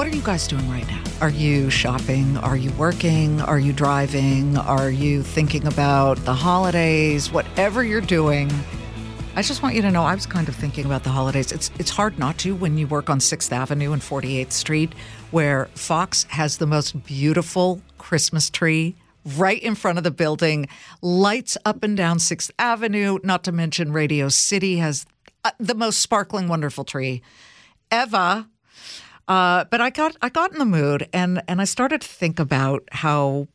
What are you guys doing right now? Are you shopping? Are you working? Are you driving? Are you thinking about the holidays? Whatever you're doing, I just want you to know I was kind of thinking about the holidays. It's it's hard not to when you work on 6th Avenue and 48th Street where Fox has the most beautiful Christmas tree right in front of the building, lights up and down 6th Avenue, not to mention Radio City has uh, the most sparkling wonderful tree. Eva uh, but I got I got in the mood and and I started to think about how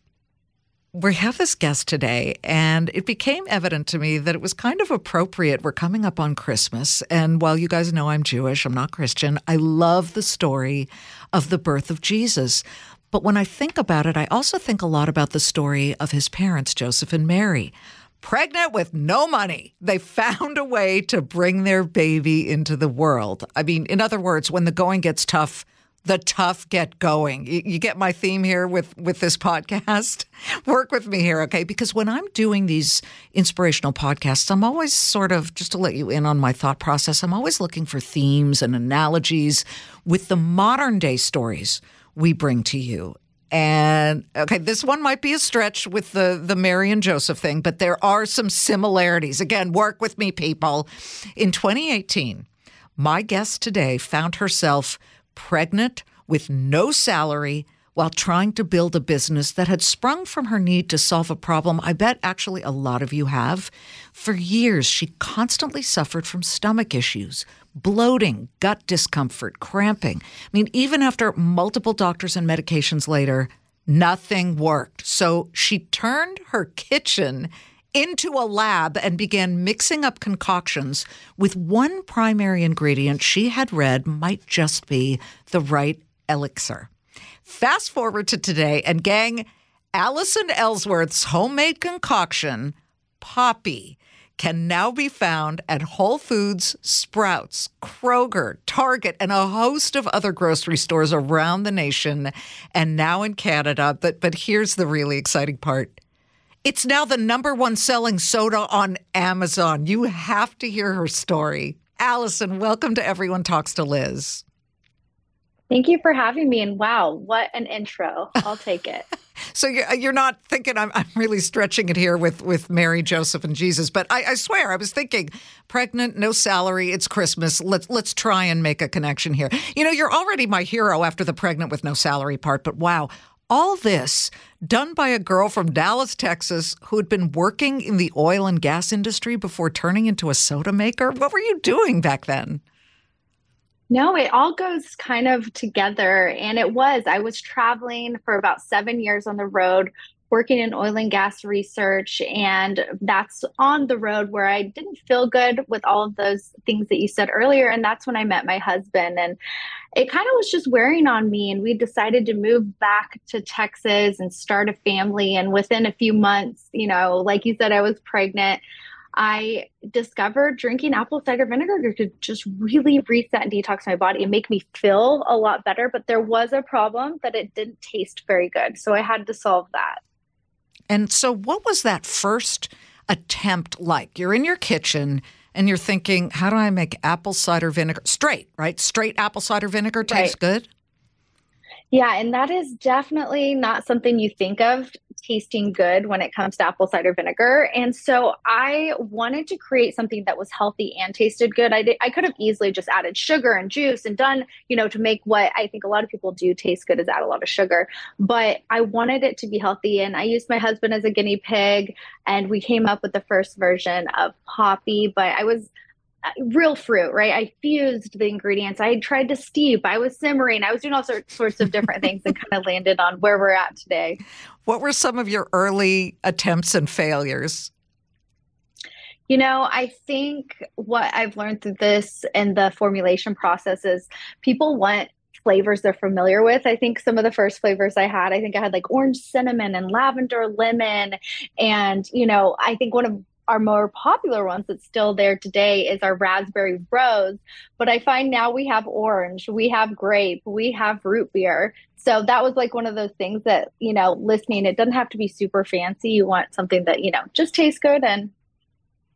we have this guest today, and it became evident to me that it was kind of appropriate. We're coming up on Christmas, and while you guys know I'm Jewish, I'm not Christian. I love the story of the birth of Jesus. But when I think about it, I also think a lot about the story of his parents, Joseph and Mary pregnant with no money. They found a way to bring their baby into the world. I mean, in other words, when the going gets tough, the tough get going. You, get my theme here with with this podcast. Work with me here, okay? Because when I'm doing these inspirational podcasts, I'm always sort of just to let you in on my thought process. I'm always looking for themes and analogies with the modern day stories we bring to you. And okay, this one might be a stretch with the the Mary and Joseph thing, but there are some similarities. Again, work with me, people. In 2018, my guest today found herself pregnant with no salary while trying to build a business that had sprung from her need to solve a problem I bet actually a lot of you have. For years, she constantly suffered from stomach issues, bloating, gut discomfort, cramping. I mean, even after multiple doctors and medications later, nothing worked. So she turned her kitchen into a lab and began mixing up concoctions with one primary ingredient she had read might just be the right elixir. Fast forward to today, and gang, Allison Ellsworth's homemade concoction, Poppi, can now be found at Whole Foods, Sprouts, Kroger, Target, and a host of other grocery stores around the nation and now in Canada. But but here's the really exciting part. It's now the number one selling soda on Amazon. You have to hear her story. Allison, welcome to Everyone Talks to Liz. Thank you for having me. And wow, what an intro. I'll take it. so you're, uh, you're not thinking I'm, I'm really stretching it here with, with Mary, Joseph, and Jesus. But I, I swear, I was thinking pregnant, no salary, it's Christmas. Let's, let's try and make a connection here. You know, you're already my hero after the pregnant with no salary part. But wow, all this done by a girl from Dallas, Texas, who had been working in the oil and gas industry before turning into a soda maker. What were you doing back then? No, it all goes kind of together. And it was, I was traveling for about seven years on the road, working in oil and gas research. And that's on the road where I didn't feel good with all of those things that you said earlier. And that's when I met my husband. And it kind of was just wearing on me. And we decided to move back to Texas and start a family. And within a few months, you know, like you said, I was pregnant. I discovered drinking apple cider vinegar could just really reset and detox my body and make me feel a lot better. But there was a problem that it didn't taste very good. So I had to solve that. And so, what was that first attempt like? You're in your kitchen and you're thinking, how do I make apple cider vinegar straight, right? Straight apple cider vinegar tastes right. good. Yeah, and that is definitely not something you think of tasting good when it comes to apple cider vinegar. And so I wanted to create something that was healthy and tasted good. I did, I could have easily just added sugar and juice and done, you know, to make what I think a lot of people do taste good is add a lot of sugar. But I wanted it to be healthy and I used my husband as a guinea pig and we came up with the first version of Poppi, but I was Uh, real fruit, right? I fused the ingredients. I tried to steep. I was simmering. I was doing all sorts of different things and kind of landed on where we're at today. What were some of your early attempts and failures? You know, I think what I've learned through this and the formulation process is people want flavors they're familiar with. I think some of the first flavors I had, I think I had like orange cinnamon and lavender lemon. And, you know, I think one of our more popular ones that's still there today is our raspberry rose. But I find now we have orange, we have grape, we have root beer. So that was like one of those things that, you know, listening, it doesn't have to be super fancy. You want something that, you know, just tastes good and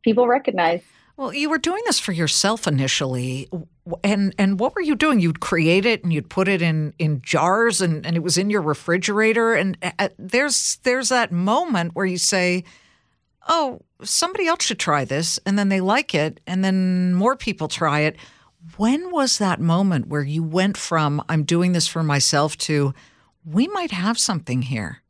people recognize. Well, you were doing this for yourself initially, and and what were you doing? You'd create it and you'd put it in in jars, and and it was in your refrigerator. And uh, there's there's that moment where you say, "Oh, somebody else should try this," and then they like it, and then more people try it. When was that moment where you went from "I'm doing this for myself" to "We might have something here"?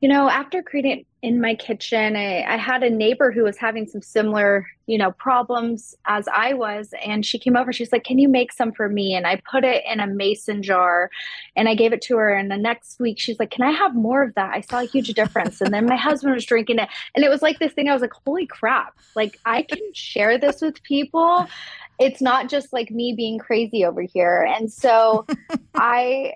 You know, after creating in my kitchen, I, I, had a neighbor who was having some similar, you know, problems as I was. And she came over, she's like, Can you make some for me? And I put it in a mason jar and I gave it to her. And the next week, she's like, Can I have more of that? I saw a huge difference. and then my husband was drinking it. And it was like this thing, I was like, Holy crap, like I can share this with people. It's not just like me being crazy over here. And so I,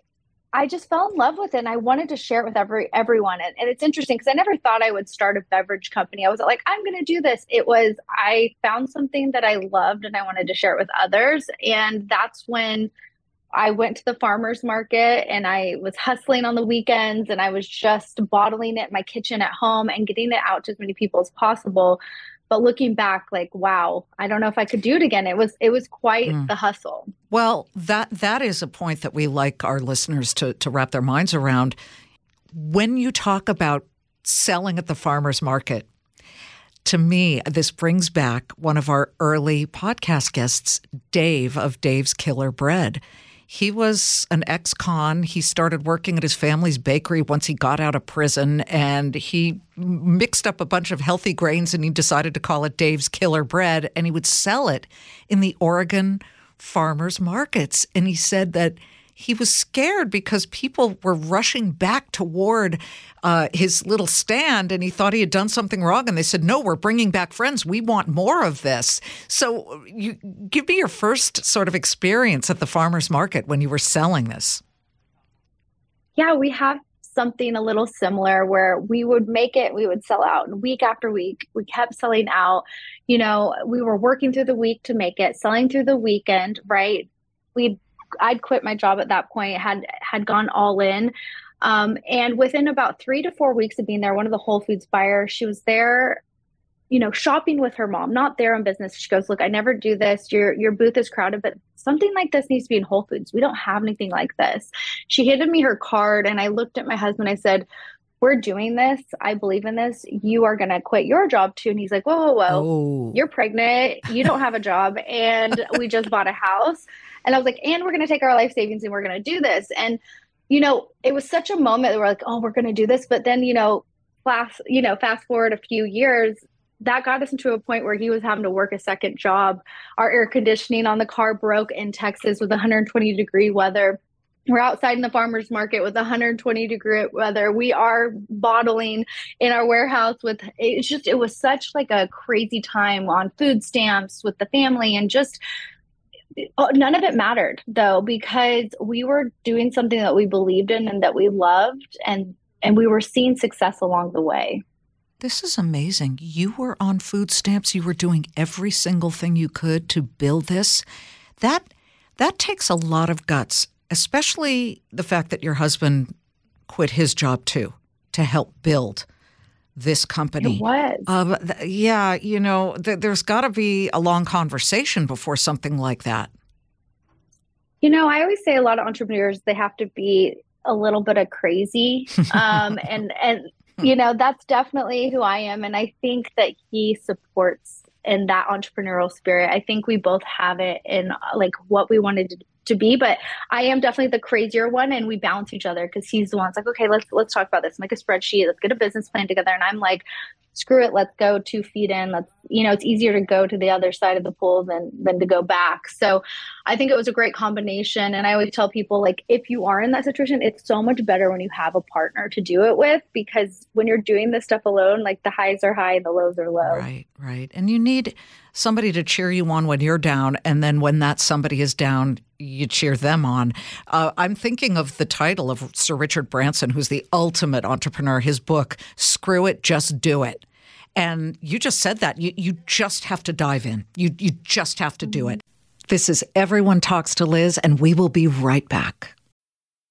I just fell in love with it and I wanted to share it with every everyone. And, and it's interesting because I never thought I would start a beverage company. I was like, I'm going to do this. It was, I found something that I loved and I wanted to share it with others. And that's when I went to the farmer's market and I was hustling on the weekends and I was just bottling it in my kitchen at home and getting it out to as many people as possible but looking back like wow i don't know if i could do it again it was it was quite mm. the hustle well that that is a point that we like our listeners to to wrap their minds around when you talk about selling at the farmers market to me, this brings back one of our early podcast guests, Dave of Dave's Killer Bread. He was an ex con. He started working at his family's bakery once he got out of prison, and he mixed up a bunch of healthy grains and he decided to call it Dave's Killer Bread, and he would sell it in the Oregon farmers markets. And he said that he was scared because people were rushing back toward uh, his little stand and he thought he had done something wrong. And they said, No, we're bringing back friends. We want more of this. So, you give me your first sort of experience at the farmer's market when you were selling this. Yeah, we have something a little similar where we would make it, we would sell out and week after week. We kept selling out. You know, we were working through the week to make it, selling through the weekend, right? We'd I'd quit my job at that point, had had gone all in. Um, and within about three to four weeks of being there, one of the Whole Foods buyers, she was there, you know, shopping with her mom, not there on business. She goes, "Look, I never do this. Your your booth is crowded, but something like this needs to be in Whole Foods. We don't have anything like this." She handed me her card, and I looked at my husband. I said, we're doing this. I believe in this. You are going to quit your job too. And he's like, whoa, whoa, whoa. Oh. You're pregnant. You don't have a job. And we just bought a house. And I was like, and we're going to take our life savings and we're going to do this. And, you know, it was such a moment that we're like, oh, we're going to do this. But then, you know, fast, you know, fast forward a few years, that got us into a point where he was having to work a second job. Our air conditioning on the car broke in Texas with 120 degree weather. We're outside in the farmers market with 120 degree weather. We are bottling in our warehouse with it's just it was such like a crazy time on food stamps with the family and just Oh, none of it mattered though because we were doing something that we believed in and that we loved and and we were seeing success along the way. This is amazing. You were on food stamps. You were doing every single thing you could to build this. That that takes a lot of guts especially the fact that your husband quit his job too to help build this company. It was. Uh, th- yeah, you know, th- there's got to be a long conversation before something like that. You know, I always say a lot of entrepreneurs they have to be a little bit of crazy, um, and and you know that's definitely who I am, and I think that he supports in that entrepreneurial spirit. I think we both have it in like what we wanted to to be. But I am definitely the crazier one, and we balance each other because he's the one that's like, okay, let's let's talk about this, make a spreadsheet, let's get a business plan together, and I'm like, screw it, let's go two feet in. Let's, you know, it's easier to go to the other side of the pool than than to go back. So I think it was a great combination. And I always tell people like if you are in that situation, it's so much better when you have a partner to do it with because when you're doing this stuff alone, like the highs are high, and the lows are low. Right, right. And you need somebody to cheer you on when you're down, and then when that somebody is down, you cheer them on. Uh, I'm thinking of the title of Sir Richard Branson, who's the ultimate entrepreneur. His book, "Screw It, Just Do It." And you just said that. You, you just have to dive in. You, you just have to do it. This is Everyone Talks to Liz, and we will be right back.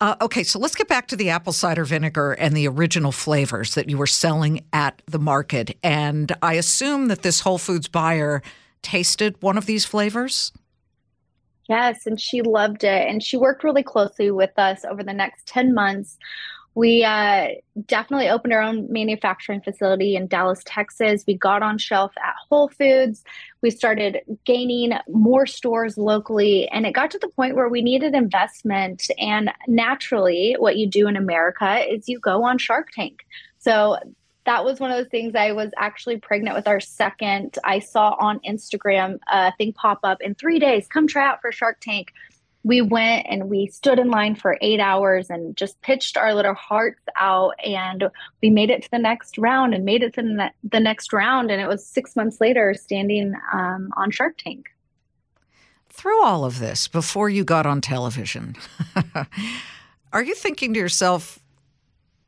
Uh, okay, so let's get back to the apple cider vinegar and the original flavors that you were selling at the market. And I assume that this Whole Foods buyer tasted one of these flavors. Yes, and she loved it. And she worked really closely with us over the next 10 months we uh, definitely opened our own manufacturing facility in Dallas, Texas. We got on shelf at Whole Foods. We started gaining more stores locally, and it got to the point where we needed investment. And naturally, what you do in America is you go on Shark Tank. So that was one of those things I was actually pregnant with our second. I saw on Instagram a thing pop up in three days, come try out for Shark Tank we went and we stood in line for eight hours and just pitched our little hearts out and we made it to the next round and made it to the, next round and it was six months later standing um, on shark tank. Through all of this before you got on television are you thinking to yourself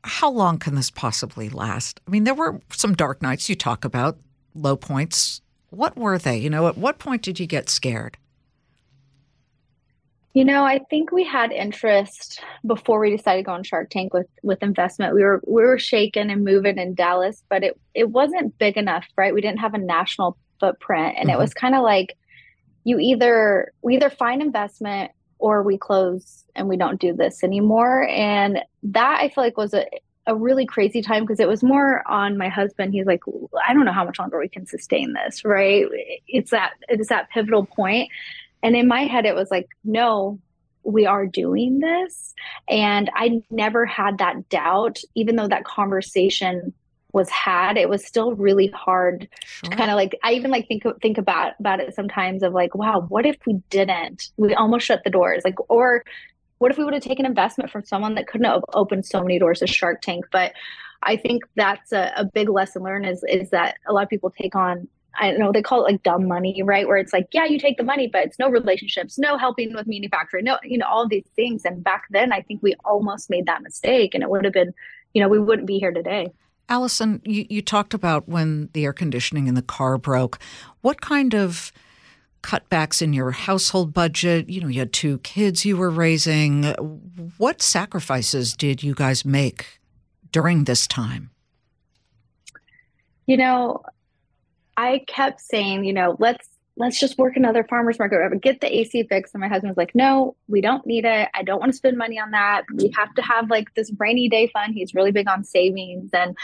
how long can this possibly last? I mean there were some dark nights you talk about low points. What were they? You know at what point did you get scared you know, I think we had interest before we decided to go on Shark Tank with with investment. We were we were shaking and moving in Dallas, but it it wasn't big enough, right? We didn't have a national footprint, and mm-hmm. it was kind of like you either we either find investment or we close and we don't do this anymore. And that I feel like was a a really crazy time because it was more on my husband. He's like, I don't know how much longer we can sustain this, right? It's that it's that pivotal point and in my head, it was like, no, we are doing this. And I never had that doubt, even though that conversation was had it was still really hard sure. to kind of like i even like think think about about it sometimes of like wow what if we didn't we almost shut the doors like or what if we would have taken investment from someone that couldn't have opened so many doors to shark tank but i think that's a, a big lesson learned is is that a lot of people take on I don't know, they call it like dumb money, right? Where it's like, yeah, you take the money, but it's no relationships, no helping with manufacturing, no, you know, all these things. And back then, I think we almost made that mistake and it would have been, you know, we wouldn't be here today. Allison, you, you talked about when the air conditioning in the car broke. What kind of cutbacks in your household budget? You know, you had two kids you were raising. What sacrifices did you guys make during this time? You know, I kept saying, you know, let's let's just work another farmers market whatever get the ac fixed and my husband's like no we don't need it. I don't want to spend money on that. We have to have like this rainy day fund. He's really big on savings. And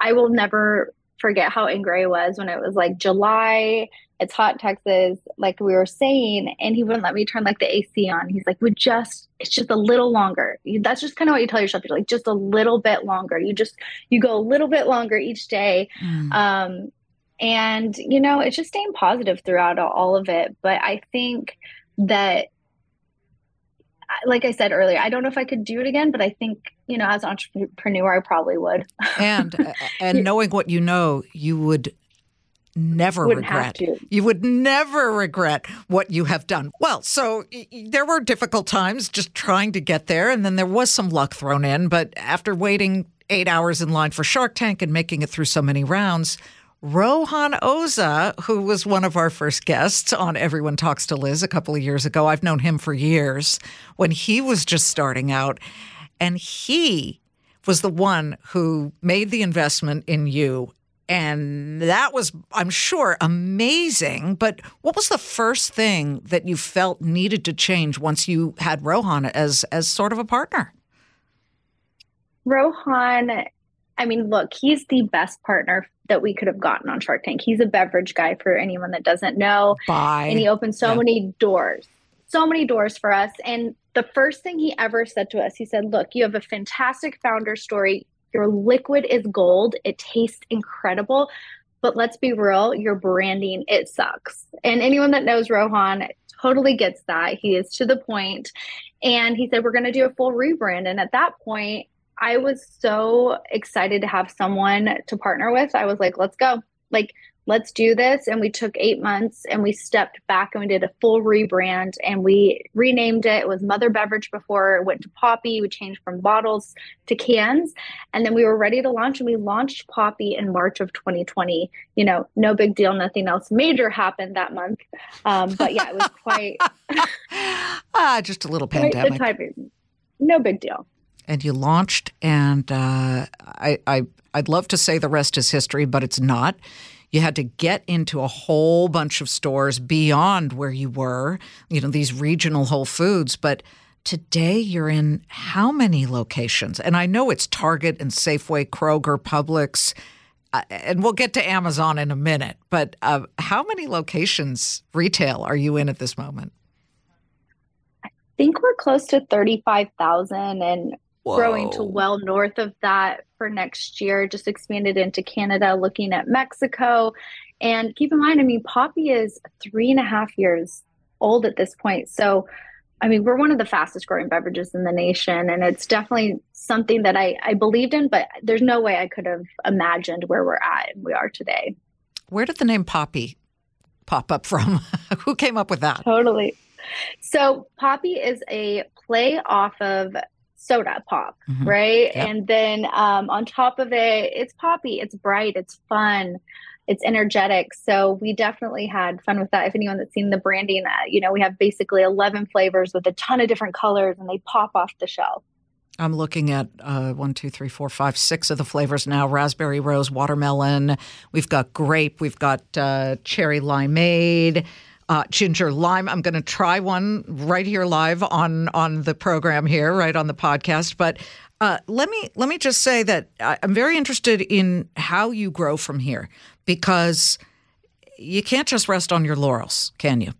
i will never forget how angry i was when it was like july. It's hot in texas like we were saying and he wouldn't let me turn like the ac on. He's like we just it's just a little longer. That's just kind of what you tell yourself. You're like just a little bit longer. You just you go a little bit longer each day. Mm. um and, you know, it's just staying positive throughout all of it. But I think that, like I said earlier, I don't know if I could do it again, but I think, you know, as an entrepreneur, I probably would. and, uh, and knowing what you know, you would never Wouldn't regret. You would never regret what you have done. Well, so there were difficult times just trying to get there, and then there was some luck thrown in. But after waiting eight hours in line for Shark Tank and making it through so many rounds, Rohan Oza, who was one of our first guests on Everyone Talks to Liz a couple of years ago. I've known him for years when he was just starting out. And he was the one who made the investment in you. And that was, I'm sure, amazing. But what was the first thing that you felt needed to change once you had Rohan as as sort of a partner? Rohan, I mean, look, he's the best partner that we could have gotten on Shark Tank. He's a beverage guy for anyone that doesn't know. Bye. And he opened so yeah. many doors, so many doors for us. And the first thing he ever said to us, he said, Look, you have a fantastic founder story. Your liquid is gold, it tastes incredible. But let's be real, your branding, it sucks. And anyone that knows Rohan totally gets that. He is to the point. And he said, We're going to do a full rebrand. And at that point, I was so excited to have someone to partner with. I was like, let's go. Like, let's do this. And we took eight months and we stepped back and we did a full rebrand and we renamed it. It was Mother Beverage before it went to Poppi. We changed from bottles to cans. And then we were ready to launch and we launched Poppi in March of 2020. You know, no big deal. Nothing else major happened that month. Um, but yeah, it was quite. ah, just a little pandemic. No big deal and you launched, and uh, I, I I'd love to say the rest is history, but it's not. You had to get into a whole bunch of stores beyond where you were, you know, these regional Whole Foods. But today you're in how many locations? And I know it's Target and Safeway, Kroger, Publix, uh, and we'll get to Amazon in a minute. But uh, how many locations retail are you in at this moment? I think we're close to 35,000 and Whoa. growing to well north of that for next year. Just expanded into Canada, looking at Mexico. And keep in mind, I mean, Poppi is three and a half years old at this point. So, I mean, we're one of the fastest growing beverages in the nation. And it's definitely something that I, I believed in, but there's no way I could have imagined where we're at and we are today. Where did the name Poppi pop up from? Who came up with that? Totally. So, Poppi is a play off of soda pop, mm-hmm. right? Yep. And then um, on top of it, it's poppy, it's bright, it's fun, it's energetic. So we definitely had fun with that. If anyone that's seen the branding, uh, you know, we have basically 11 flavors with a ton of different colors and they pop off the shelf. I'm looking at uh, one, two, three, four, five, six of the flavors now raspberry, rose, watermelon. We've got grape. We've got uh, cherry limeade uh, ginger lime. I'm going to try one right here live on on the program here, right on the podcast. But uh, let me let me just say that I'm very interested in how you grow from here because you can't just rest on your laurels, can you?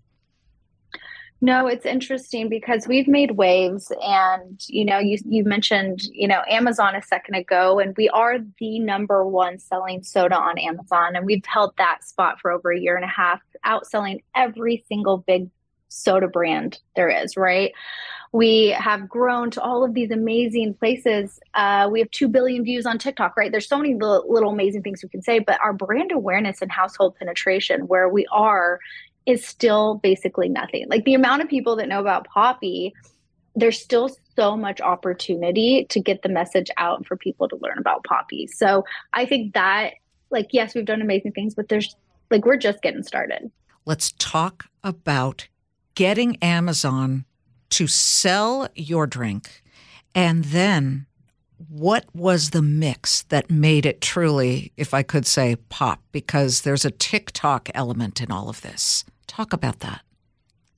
No, it's interesting because we've made waves and you know you you mentioned, you know, Amazon a second ago and we are the number one selling soda on Amazon and we've held that spot for over a year and a half, outselling every single big soda brand there is, right? We have grown to all of these amazing places. Uh, we have 2 billion views on TikTok, right? There's so many little, little amazing things we can say, but our brand awareness and household penetration, where we are is still basically nothing. Like the amount of people that know about Poppi, there's still so much opportunity to get the message out for people to learn about Poppi. So I think that, like, yes, we've done amazing things, but there's like, we're just getting started. Let's talk about getting Amazon to sell your drink and then what was the mix that made it truly, if I could say, pop? Because there's a TikTok element in all of this. Talk about that.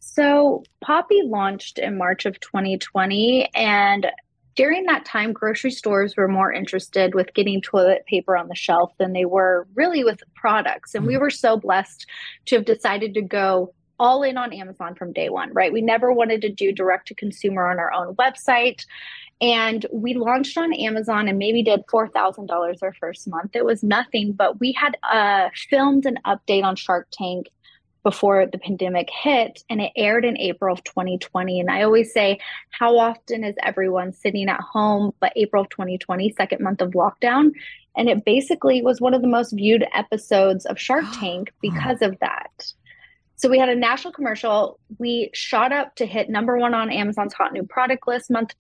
So, Poppi launched in March of 2020. And during that time, grocery stores were more interested with getting toilet paper on the shelf than they were really with products. And mm-hmm. we were so blessed to have decided to go all in on Amazon from day one, right? We never wanted to do direct to consumer on our own website. And we launched on Amazon and maybe did $4,000 our first month. It was nothing, but we had uh, filmed an update on Shark Tank before the pandemic hit and it aired in April of 2020 and I always say how often is everyone sitting at home but April of 2020 second month of lockdown and it basically was one of the most viewed episodes of Shark Tank because of that. So we had a national commercial. We shot up to hit number 1 on Amazon's hot new product list month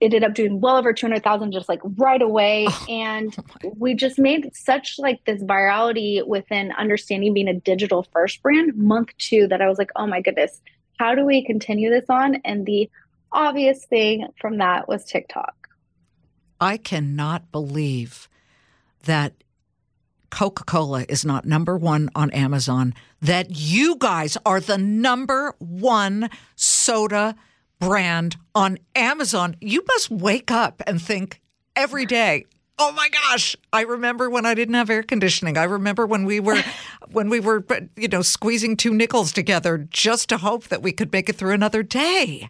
2 ended up doing well over 200,000 just like right away. Oh, oh and oh we just made such like this virality within understanding being a digital first brand month two that I was like, oh my goodness, how do we continue this on? And the obvious thing from that was TikTok. I cannot believe that Coca Cola is not number one on Amazon, that you guys are the number one soda brand on Amazon. You must wake up and think every day, oh my gosh i remember when i didn't have air conditioning i remember when we were when we were you know squeezing two nickels together just to hope that we could make it through another day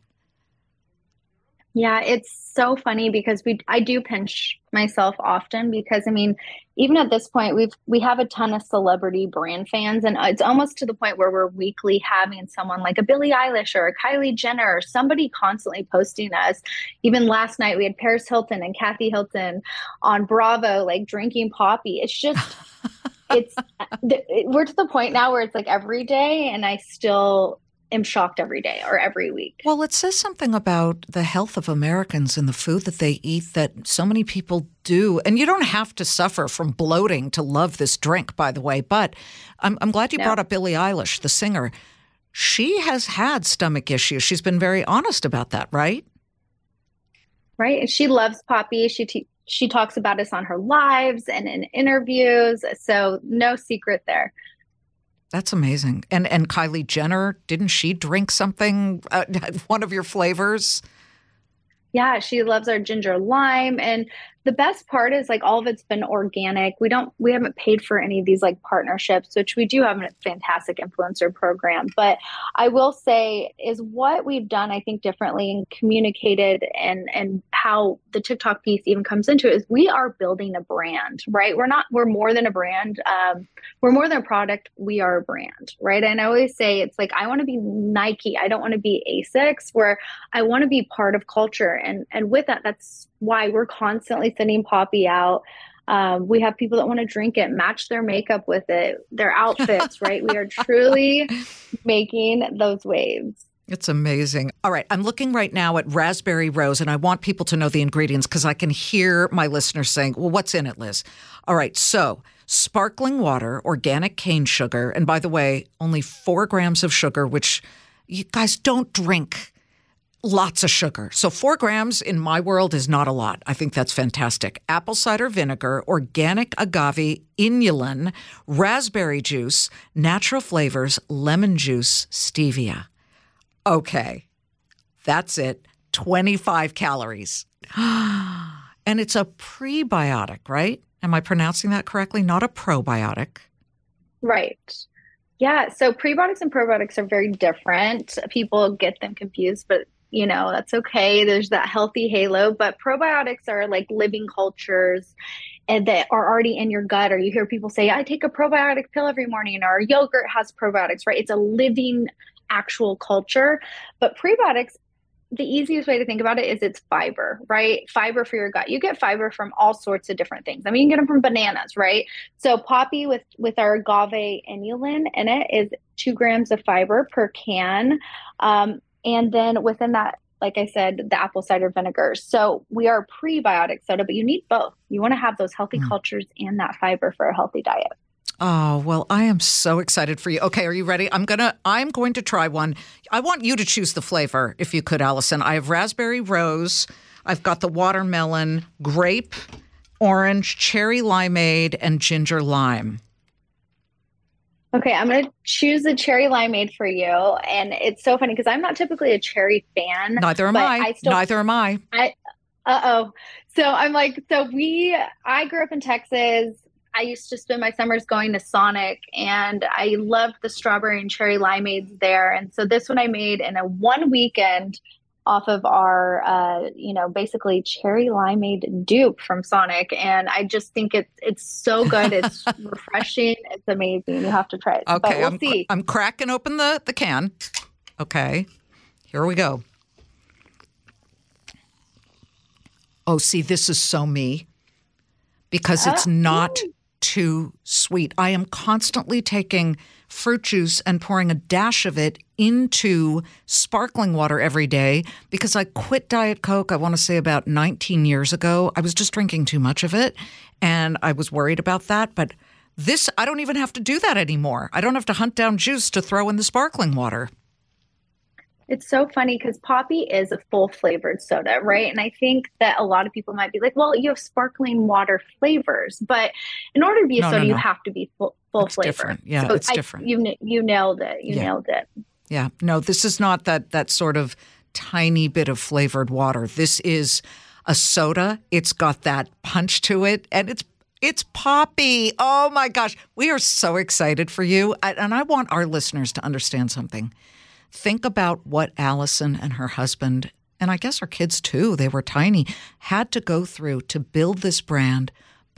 yeah, it's so funny because we I do pinch myself often because I mean, even at this point we've we have a ton of celebrity brand fans and it's almost to the point where we're weekly having someone like a Billie Eilish or a Kylie Jenner or somebody constantly posting us. Even last night we had Paris Hilton and Kathy Hilton on Bravo like drinking Poppi. It's just it's we're to the point now where it's like every day and I still am shocked every day or every week. Well, it says something about the health of Americans and the food that they eat that so many people do. And you don't have to suffer from bloating to love this drink, by the way. But I'm, I'm glad you no. brought up Billie Eilish, the singer. She has had stomach issues. She's been very honest about that, right? Right. And she loves Poppi. She t- she talks about us on her lives and in interviews. So no secret there. That's amazing. And and Kylie Jenner, didn't she drink something uh, one of your flavors? Yeah, she loves our ginger lime and the best part is like all of it's been organic. We don't we haven't paid for any of these like partnerships, which we do have a fantastic influencer program. But I will say is what we've done, I think, differently and communicated and and how the TikTok piece even comes into it is we are building a brand, right? We're not we're more than a brand. Um, we're more than a product. We are a brand, right? And I always say it's like I want to be Nike. I don't want to be Asics. Where I want to be part of culture, and and with that, that's why we're constantly sending Poppi out. Um, we have people that want to drink it, match their makeup with it, their outfits, right? We are truly making those waves. It's amazing. All right, I'm looking right now at raspberry rose, and I want people to know the ingredients because I can hear my listeners saying, Well, what's in it, Liz? All right, so sparkling water, organic cane sugar, and by the way, only four grams of sugar, which you guys don't drink lots of sugar. So, four grams in my world is not a lot. I think that's fantastic. Apple cider vinegar, organic agave inulin, raspberry juice, natural flavors, lemon juice, stevia. Okay, that's it. 25 calories. and it's a prebiotic, right? Am I pronouncing that correctly? Not a probiotic. Right. Yeah. So prebiotics and probiotics are very different. People get them confused, but you know, that's okay. There's that healthy halo, but probiotics are like living cultures and that are already in your gut. Or you hear people say, I take a probiotic pill every morning, or yogurt has probiotics, right? It's a living actual culture. But prebiotics, the easiest way to think about it is it's fiber, right? Fiber for your gut. You get fiber from all sorts of different things. I mean, you can get them from bananas, right? So Poppi with with our agave inulin in it is two grams of fiber per can. Um, and then within that, like I said, the apple cider vinegar. So we are prebiotic soda, but you need both. You want to have those healthy mm. cultures and that fiber for a healthy diet. Oh, well, I am so excited for you. Okay, are you ready? I'm going to I'm going to try one. I want you to choose the flavor if you could, Allison. I have raspberry rose, I've got the watermelon, grape, orange, cherry limeade and ginger lime. Okay, I'm going to choose the cherry limeade for you. And it's so funny because I'm not typically a cherry fan. Neither am I. I still, Neither am I. I uh oh. So I'm like, so we, I grew up in Texas. I used to spend my summers going to Sonic and I loved the strawberry and cherry limeades there. And so this one I made in a one weekend off of our, uh, you know, basically cherry limeade dupe from Sonic, and I just think it's it's so good. It's refreshing. It's amazing. You have to try it. Okay, we'll I'm see. I'm cracking open the the can. Okay, here we go. Oh, see, this is so me because it's uh, not too sweet. I am constantly taking fruit juice and pouring a dash of it into sparkling water every day because I quit Diet Coke, I want to say about 19 years ago. I was just drinking too much of it and I was worried about that. But this, I don't even have to do that anymore. I don't have to hunt down juice to throw in the sparkling water. It's so funny because Poppi is a full flavored soda, right? And I think that a lot of people might be like, well, you have sparkling water flavors, but in order to be a no, soda, no, no. you have to be full, full flavor. Different. Yeah, so it's I, different. You you nailed it. You yeah. nailed it. Yeah. No, this is not that that sort of tiny bit of flavored water. This is a soda. It's got that punch to it, and it's it's Poppi. Oh my gosh. We are so excited for you. And I want our listeners to understand something. Think about what Allison and her husband, and I guess her kids too, they were tiny, had to go through to build this brand,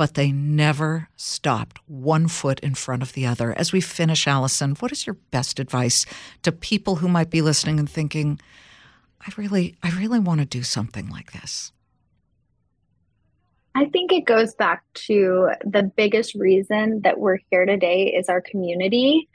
but they never stopped one foot in front of the other. As we finish, Allison, what is your best advice to people who might be listening and thinking, I really, I really want to do something like this? I think it goes back to the biggest reason that we're here today is our community.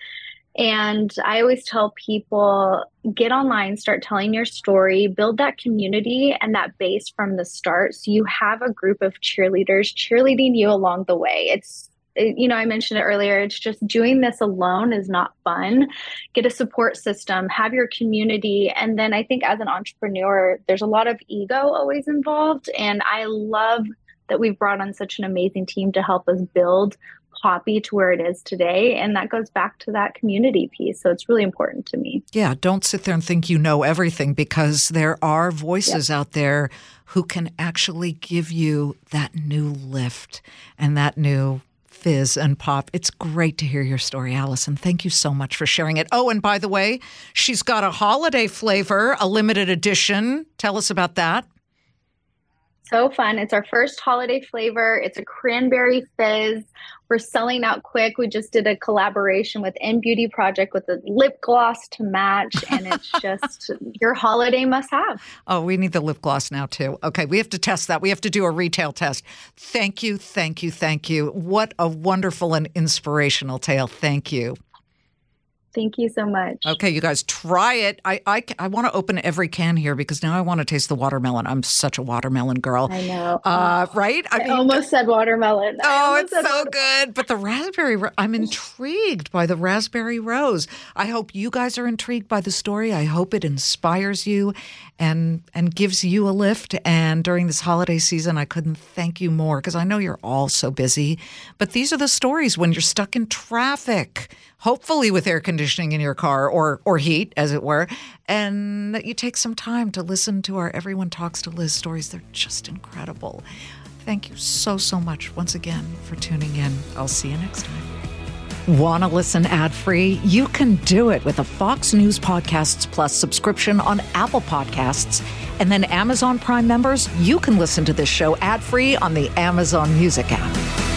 And I always tell people get online, start telling your story, build that community and that base from the start. So you have a group of cheerleaders cheerleading you along the way. It's you know, I mentioned it earlier, it's just doing this alone is not fun. Get a support system, have your community. And then I think as an entrepreneur, there's a lot of ego always involved. And I love that we've brought on such an amazing team to help us build Poppi to where it is today. And that goes back to that community piece. So it's really important to me. Yeah, don't sit there and think you know everything because there are voices yep. out there who can actually give you that new lift and that new fizz and pop. It's great to hear your story, Allison. Thank you so much for sharing it. Oh, and by the way, she's got a holiday flavor, a limited edition. Tell us about that so fun. It's our first holiday flavor. It's a cranberry fizz. We're selling out quick. We just did a collaboration with In Beauty Project with a lip gloss to match, and it's just your holiday must have. Oh, we need the lip gloss now, too. Okay, we have to test that. We have to do a retail test. Thank you, thank you, thank you. What a wonderful and inspirational tale. Thank you. Thank you so much. Okay, you guys try it. I I, I want to open every can here because now I want to taste the watermelon. I'm such a watermelon girl. I know. Uh, right? I, I mean, almost said watermelon. Oh, it's so good. But the raspberry, I'm intrigued by the raspberry rose. I hope you guys are intrigued by the story. I hope it inspires you and and gives you a lift. And during this holiday season, I couldn't thank you more because I know you're all so busy. But these are the stories when you're stuck in traffic hopefully with air conditioning in your car or or heat, as it were, and that you take some time to listen to our Everyone Talks to Liz stories. They're just incredible. Thank you so, so much once again for tuning in. I'll see you next time. Want to listen ad free? You can do it with a Fox News Podcasts Plus subscription on Apple Podcasts. And then Amazon Prime members, you can listen to this show ad free on the Amazon Music app.